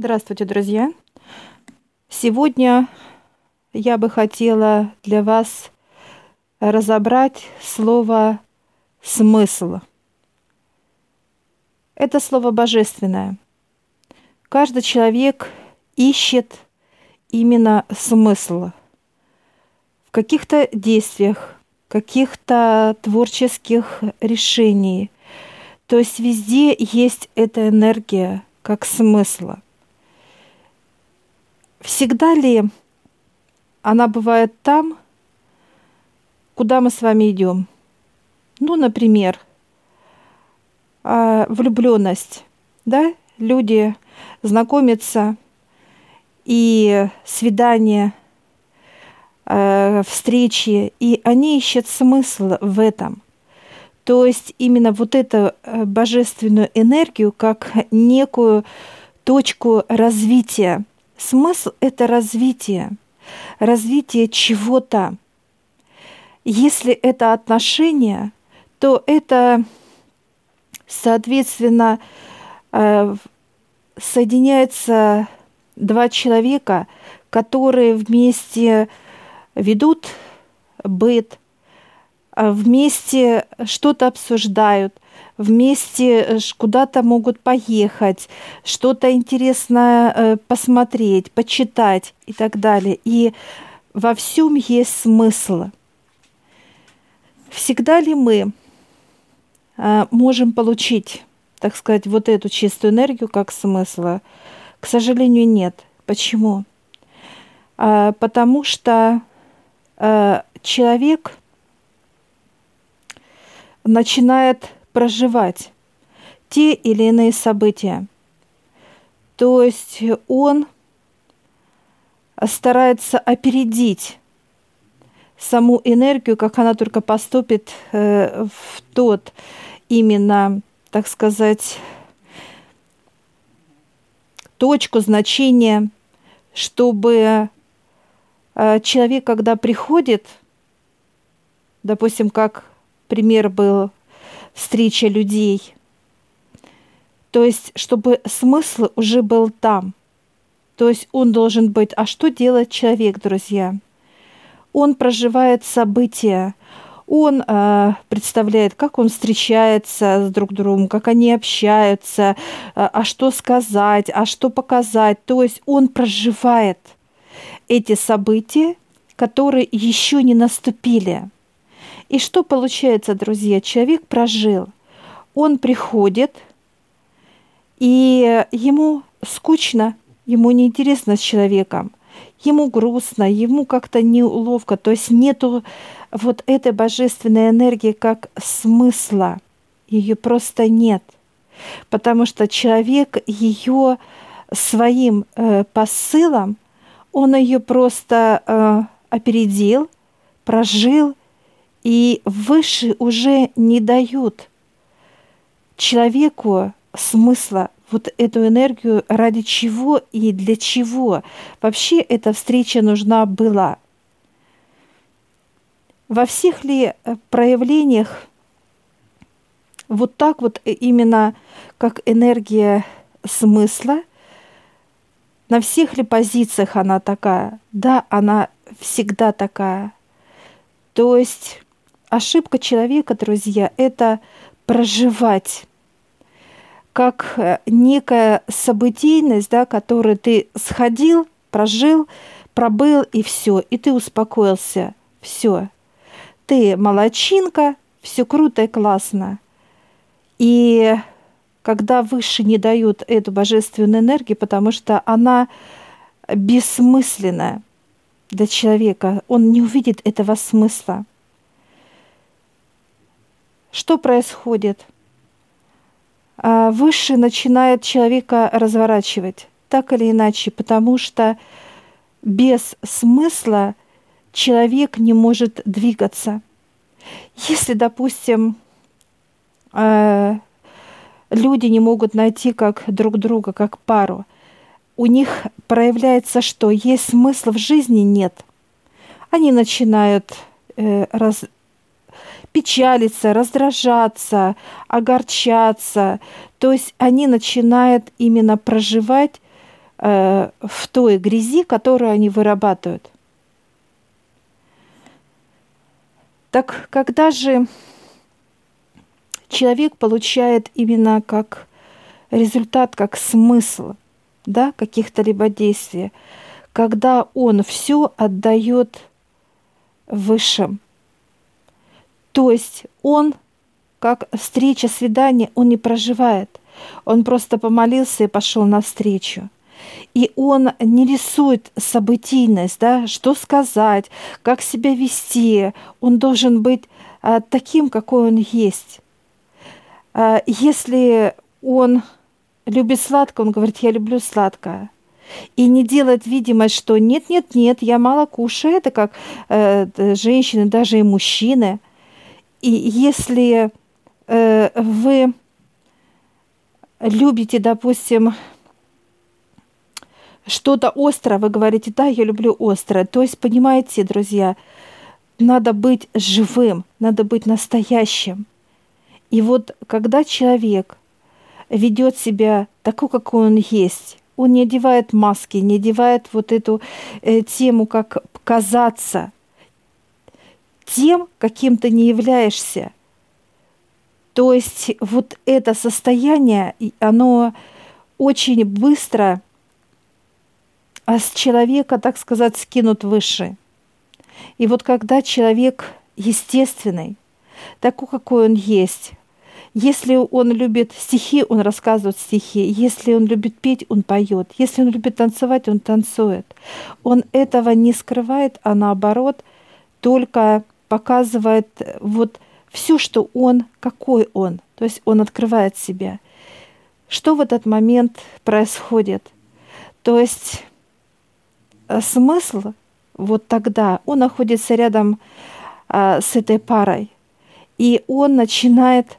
Здравствуйте, друзья! Сегодня я бы хотела для вас разобрать слово «смысл». Это слово божественное. Каждый человек ищет именно смысл в каких-то действиях, каких-то творческих решениях. То есть везде есть эта энергия как смысла – Всегда ли она бывает там, куда мы с вами идем? Ну, например, а, влюбленность, да? Люди знакомятся и свидания, а, встречи, и они ищут смысл в этом. То есть именно вот эту э, божественную энергию как некую точку развития – Смысл – это развитие, развитие чего-то. Если это отношения, то это, соответственно, э, соединяются два человека, которые вместе ведут быт, а вместе что-то обсуждают – вместе э, куда-то могут поехать, что-то интересное э, посмотреть, почитать и так далее. И во всем есть смысл. Всегда ли мы э, можем получить, так сказать, вот эту чистую энергию как смысла? К сожалению, нет. Почему? А, потому что человек начинает проживать те или иные события. То есть он старается опередить саму энергию, как она только поступит э, в тот именно, так сказать, точку значения, чтобы э, человек, когда приходит, допустим, как пример был встреча людей. То есть, чтобы смысл уже был там. То есть он должен быть. А что делает человек, друзья? Он проживает события, он э, представляет, как он встречается с друг другом, как они общаются, э, а что сказать, а что показать. То есть он проживает эти события, которые еще не наступили. И что получается, друзья? Человек прожил. Он приходит, и ему скучно, ему неинтересно с человеком, ему грустно, ему как-то неуловко, то есть нету вот этой божественной энергии как смысла, ее просто нет, потому что человек ее своим э, посылом, он ее просто э, опередил, прожил и выше уже не дают человеку смысла вот эту энергию ради чего и для чего вообще эта встреча нужна была. Во всех ли э, проявлениях вот так вот э, именно как энергия смысла, на всех ли позициях она такая? Да, она всегда такая. То есть ошибка человека, друзья, это проживать как э, некая событийность, да, которую ты сходил, прожил, пробыл и все, и ты успокоился, все. Ты молочинка, все круто и классно. И когда выше не дают эту божественную энергию, потому что она бессмысленная для человека, он не увидит этого смысла. Что происходит? А, Высший начинает человека разворачивать, так или иначе, потому что без смысла человек не может двигаться. Если, допустим, а, люди не могут найти как друг друга, как пару, у них проявляется что? Есть смысл в жизни? Нет. Они начинают э, раз, печалиться, раздражаться, огорчаться. То есть они начинают именно проживать э, в той грязи, которую они вырабатывают. Так когда же человек получает именно как результат, как смысл да, каких-то либо действий, когда он все отдает высшим. То есть он, как встреча, свидание, он не проживает. Он просто помолился и пошел навстречу. И он не рисует событийность, да, что сказать, как себя вести. Он должен быть а, таким, какой он есть. А, если он любит сладкое, он говорит, я люблю сладкое. И не делает видимость, что нет, нет, нет, я мало кушаю, это как э, женщины, даже и мужчины. И если э, вы любите, допустим, что-то острое, вы говорите, да, я люблю острое. То есть, понимаете, друзья, надо быть живым, надо быть настоящим. И вот когда человек ведет себя такой, какой он есть, он не одевает маски, не одевает вот эту э, тему, как казаться тем, каким ты не являешься. То есть вот это состояние, оно очень быстро а с человека, так сказать, скинут выше. И вот когда человек естественный, такой, какой он есть, если он любит стихи, он рассказывает стихи. Если он любит петь, он поет. Если он любит танцевать, он танцует. Он этого не скрывает, а наоборот только показывает вот все, что он, какой он. То есть он открывает себя. Что в этот момент происходит? То есть э, смысл вот тогда, он находится рядом а, с этой парой, и он начинает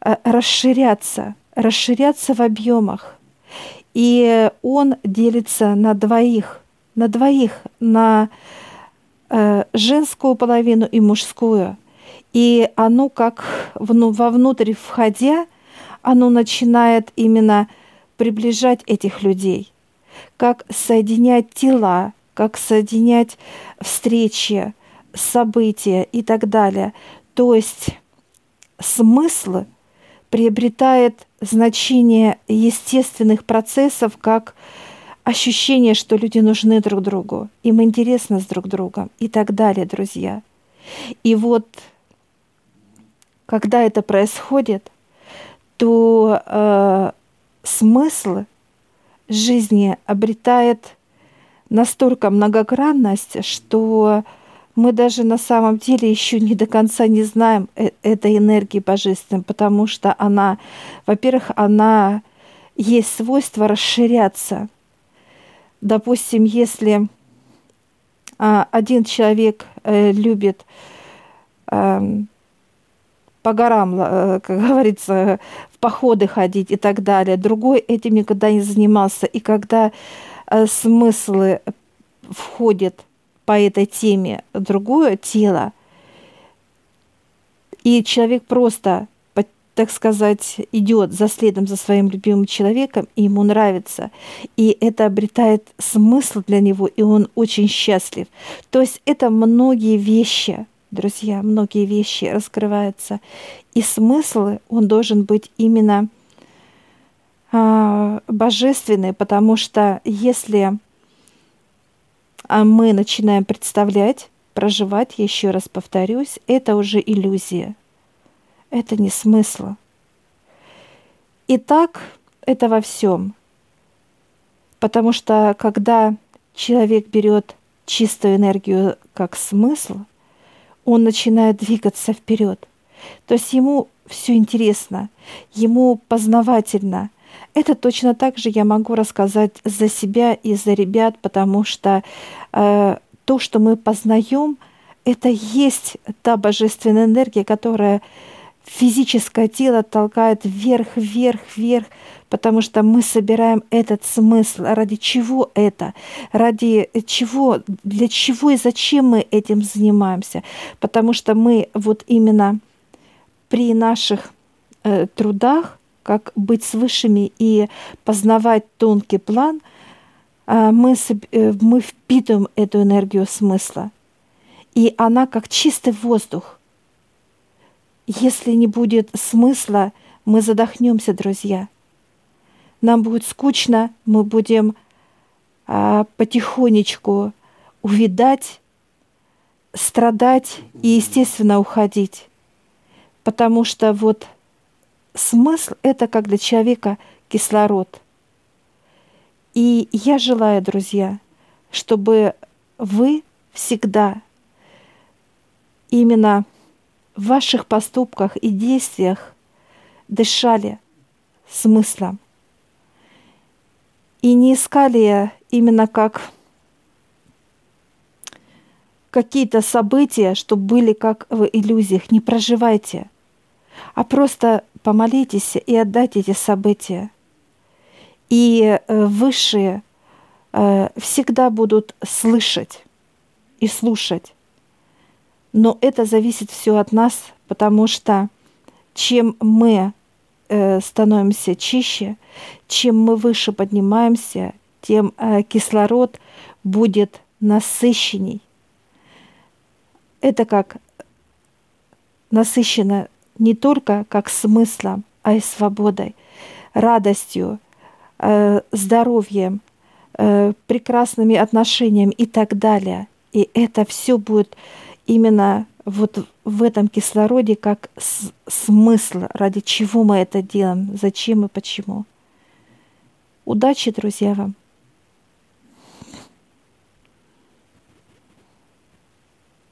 а, расширяться, расширяться в объемах. И он делится на двоих, на двоих, на э, женскую половину и мужскую. И оно как вну, вовнутрь входя, оно начинает именно приближать этих людей, как соединять тела, как соединять встречи, события и так далее. То есть смысл – приобретает значение естественных процессов как ощущение, что люди нужны друг другу, им интересно с друг другом и так далее, друзья. И вот когда это происходит, то э, смысл жизни обретает настолько многогранность, что мы даже на самом деле еще не до конца не знаем э, этой энергии божественной, потому что она, во-первых, она есть свойство расширяться. Допустим, если а, один человек э, любит э, по горам, э, как говорится, в походы ходить и так далее, другой этим никогда не занимался, и когда э, смыслы входят по этой теме другое тело, и человек просто, так сказать, идет за следом за своим любимым человеком, и ему нравится, и это обретает смысл для него, и он очень счастлив. То есть это многие вещи, друзья, многие вещи раскрываются, и смысл, он должен быть именно а, божественный, потому что если а мы начинаем представлять, проживать, еще раз повторюсь, это уже иллюзия. Это не смысл. Итак, это во всем. Потому что когда человек берет чистую энергию как смысл, он начинает двигаться вперед. То есть ему все интересно, ему познавательно, это точно так же я могу рассказать за себя и за ребят, потому что э, то, что мы познаем, это есть та божественная энергия, которая физическое тело толкает вверх, вверх, вверх, потому что мы собираем этот смысл. Ради чего это? Ради чего? Для чего и зачем мы этим занимаемся? Потому что мы вот именно при наших э, трудах как быть с высшими и познавать тонкий план, а, мы, э, мы впитываем эту энергию смысла. И она как чистый воздух. Если не будет смысла, мы задохнемся, друзья. Нам будет скучно, мы будем а, потихонечку увидать, страдать и, естественно, уходить. Потому что вот смысл – это как для человека кислород. И я желаю, друзья, чтобы вы всегда именно в ваших поступках и действиях дышали смыслом. И не искали именно как какие-то события, чтобы были как в иллюзиях. Не проживайте, а просто помолитесь и отдайте эти события. И э, высшие э, всегда будут слышать и слушать. Но это зависит все от нас, потому что чем мы э, становимся чище, чем мы выше поднимаемся, тем кислород будет насыщенней. Это как насыщено не только как смыслом, а и свободой, радостью, э, здоровьем, э, прекрасными отношениями и так далее. И это все будет именно вот в этом кислороде как смысл, ради чего мы это делаем, зачем и почему. Удачи, друзья, вам!